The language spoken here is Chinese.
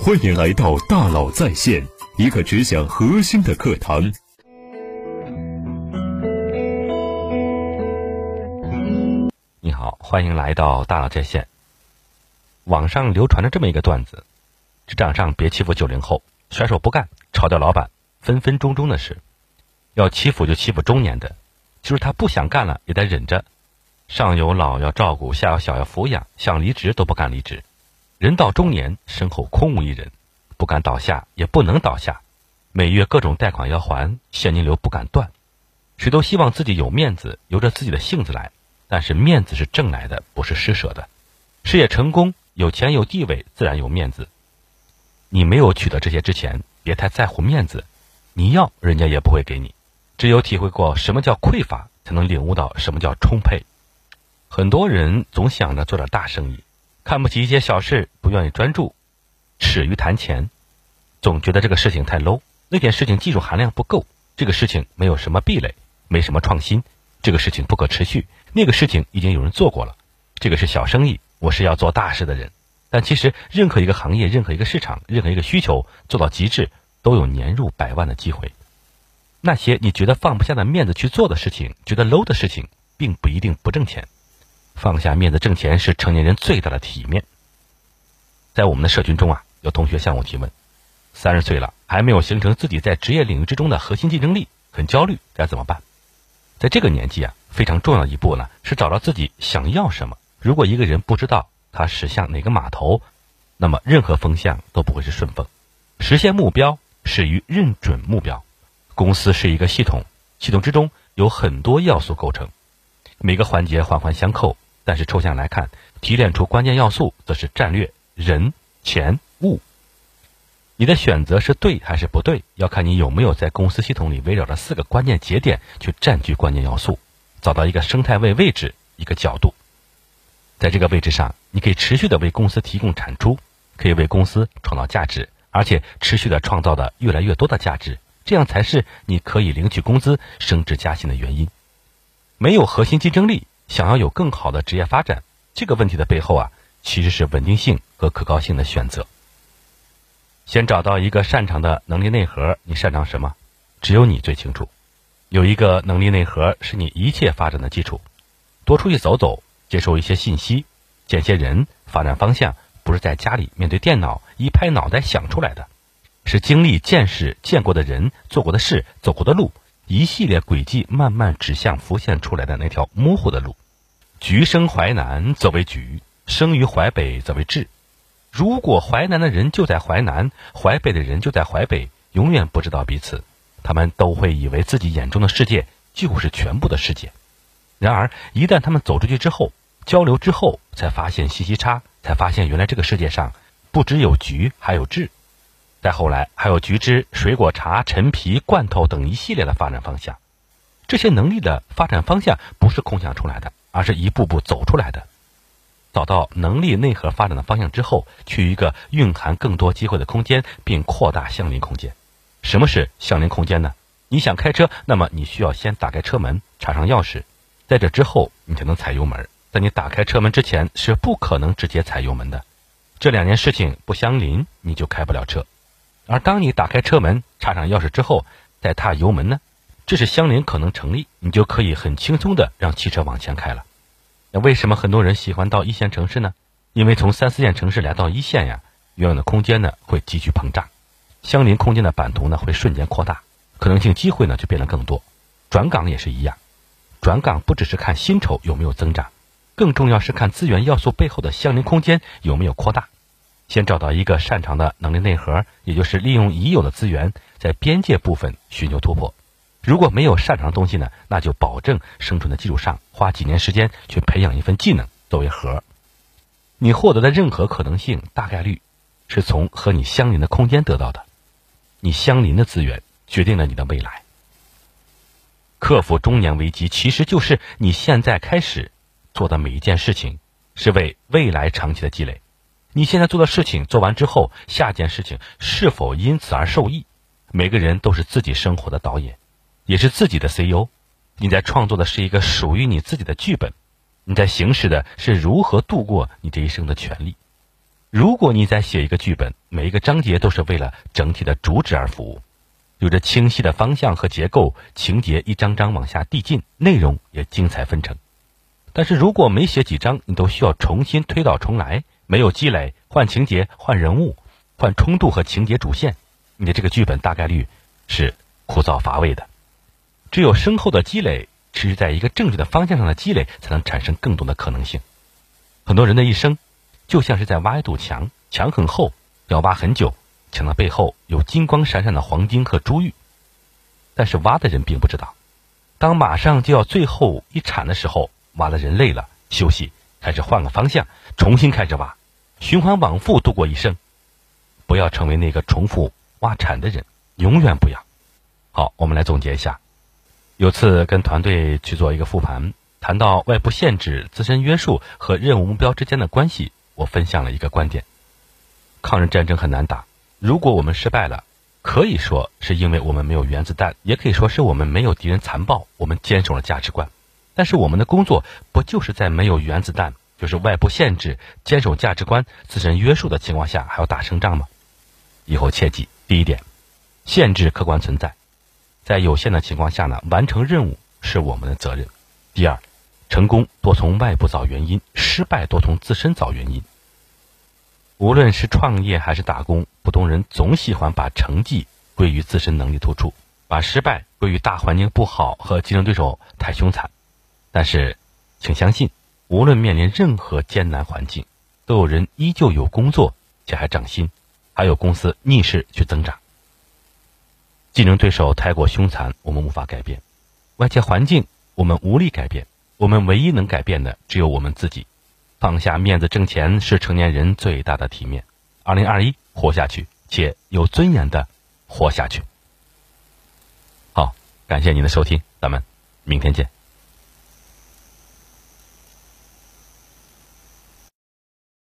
欢迎来到大佬在线，一个只讲核心的课堂。你好，欢迎来到大佬在线。网上流传着这么一个段子：职场上别欺负九零后，甩手不干，炒掉老板，分分钟钟的事；要欺负就欺负中年的，就是他不想干了也得忍着。上有老要照顾，下有小要抚养，想离职都不敢离职。人到中年，身后空无一人，不敢倒下，也不能倒下。每月各种贷款要还，现金流不敢断。谁都希望自己有面子，由着自己的性子来。但是面子是挣来的，不是施舍的。事业成功，有钱有地位，自然有面子。你没有取得这些之前，别太在乎面子。你要，人家也不会给你。只有体会过什么叫匮乏，才能领悟到什么叫充沛。很多人总想着做点大生意。看不起一些小事，愿意专注，耻于谈钱，总觉得这个事情太 low，那件事情技术含量不够，这个事情没有什么壁垒，没什么创新，这个事情不可持续，那个事情已经有人做过了，这个是小生意，我是要做大事的人。但其实任何一个行业，任何一个市场，任何一个需求做到极致，都有年入百万的机会。那些你觉得放不下的面子去做的事情，觉得 low 的事情，并不一定不挣钱。放下面子挣钱是成年人最大的体面。在我们的社群中啊，有同学向我提问：三十岁了还没有形成自己在职业领域之中的核心竞争力，很焦虑，该怎么办？在这个年纪啊，非常重要的一步呢，是找到自己想要什么。如果一个人不知道他驶向哪个码头，那么任何风向都不会是顺风。实现目标始于认准目标。公司是一个系统，系统之中有很多要素构成，每个环节环环相扣。但是抽象来看，提炼出关键要素，则是战略、人、钱、物。你的选择是对还是不对，要看你有没有在公司系统里围绕着四个关键节点去占据关键要素，找到一个生态位位置，一个角度。在这个位置上，你可以持续的为公司提供产出，可以为公司创造价值，而且持续的创造的越来越多的价值，这样才是你可以领取工资、升职加薪的原因。没有核心竞争力。想要有更好的职业发展，这个问题的背后啊，其实是稳定性和可靠性的选择。先找到一个擅长的能力内核，你擅长什么？只有你最清楚。有一个能力内核是你一切发展的基础。多出去走走，接受一些信息，见些人，发展方向不是在家里面对电脑一拍脑袋想出来的，是经历见识、见过的人、做过的事、走过的路。一系列轨迹慢慢指向浮现出来的那条模糊的路。橘生淮南则为橘，生于淮北则为枳。如果淮南的人就在淮南，淮北的人就在淮北，永远不知道彼此，他们都会以为自己眼中的世界就是全部的世界。然而，一旦他们走出去之后，交流之后，才发现信息差，才发现原来这个世界上不只有橘，还有枳。再后来，还有橘汁、水果茶、陈皮、罐头等一系列的发展方向。这些能力的发展方向不是空想出来的，而是一步步走出来的。找到能力内核发展的方向之后，去一个蕴含更多机会的空间，并扩大相邻空间。什么是相邻空间呢？你想开车，那么你需要先打开车门，插上钥匙，在这之后你才能踩油门。在你打开车门之前，是不可能直接踩油门的。这两件事情不相邻，你就开不了车。而当你打开车门、插上钥匙之后，再踏油门呢？这是相邻可能成立，你就可以很轻松的让汽车往前开了。那为什么很多人喜欢到一线城市呢？因为从三四线城市来到一线呀，拥有的空间呢会急剧膨胀，相邻空间的版图呢会瞬间扩大，可能性机会呢就变得更多。转岗也是一样，转岗不只是看薪酬有没有增长，更重要是看资源要素背后的相邻空间有没有扩大。先找到一个擅长的能力内核，也就是利用已有的资源，在边界部分寻求突破。如果没有擅长的东西呢，那就保证生存的基础上，花几年时间去培养一份技能作为核。你获得的任何可能性，大概率是从和你相邻的空间得到的。你相邻的资源决定了你的未来。克服中年危机，其实就是你现在开始做的每一件事情，是为未来长期的积累。你现在做的事情做完之后，下件事情是否因此而受益？每个人都是自己生活的导演，也是自己的 CEO。你在创作的是一个属于你自己的剧本，你在行使的是如何度过你这一生的权利。如果你在写一个剧本，每一个章节都是为了整体的主旨而服务，有着清晰的方向和结构，情节一张张往下递进，内容也精彩纷呈。但是如果没写几章，你都需要重新推倒重来，没有积累，换情节、换人物、换冲突和情节主线，你的这个剧本大概率是枯燥乏味的。只有深厚的积累，持续在一个正确的方向上的积累，才能产生更多的可能性。很多人的一生。就像是在挖一堵墙，墙很厚，要挖很久。墙的背后有金光闪闪的黄金和珠玉，但是挖的人并不知道。当马上就要最后一铲的时候，挖的人累了，休息，开始换个方向，重新开始挖，循环往复度过一生。不要成为那个重复挖铲的人，永远不要。好，我们来总结一下。有次跟团队去做一个复盘，谈到外部限制、自身约束和任务目标之间的关系。我分享了一个观点：抗日战争很难打。如果我们失败了，可以说是因为我们没有原子弹，也可以说是我们没有敌人残暴，我们坚守了价值观。但是我们的工作不就是在没有原子弹，就是外部限制、坚守价值观、自身约束的情况下还要打胜仗吗？以后切记：第一点，限制客观存在，在有限的情况下呢，完成任务是我们的责任。第二。成功多从外部找原因，失败多从自身找原因。无论是创业还是打工，普通人总喜欢把成绩归于自身能力突出，把失败归于大环境不好和竞争对手太凶残。但是，请相信，无论面临任何艰难环境，都有人依旧有工作且还涨薪，还有公司逆势去增长。竞争对手太过凶残，我们无法改变；外界环境，我们无力改变。我们唯一能改变的只有我们自己，放下面子挣钱是成年人最大的体面。二零二一，活下去，且有尊严的活下去。好，感谢您的收听，咱们明天见。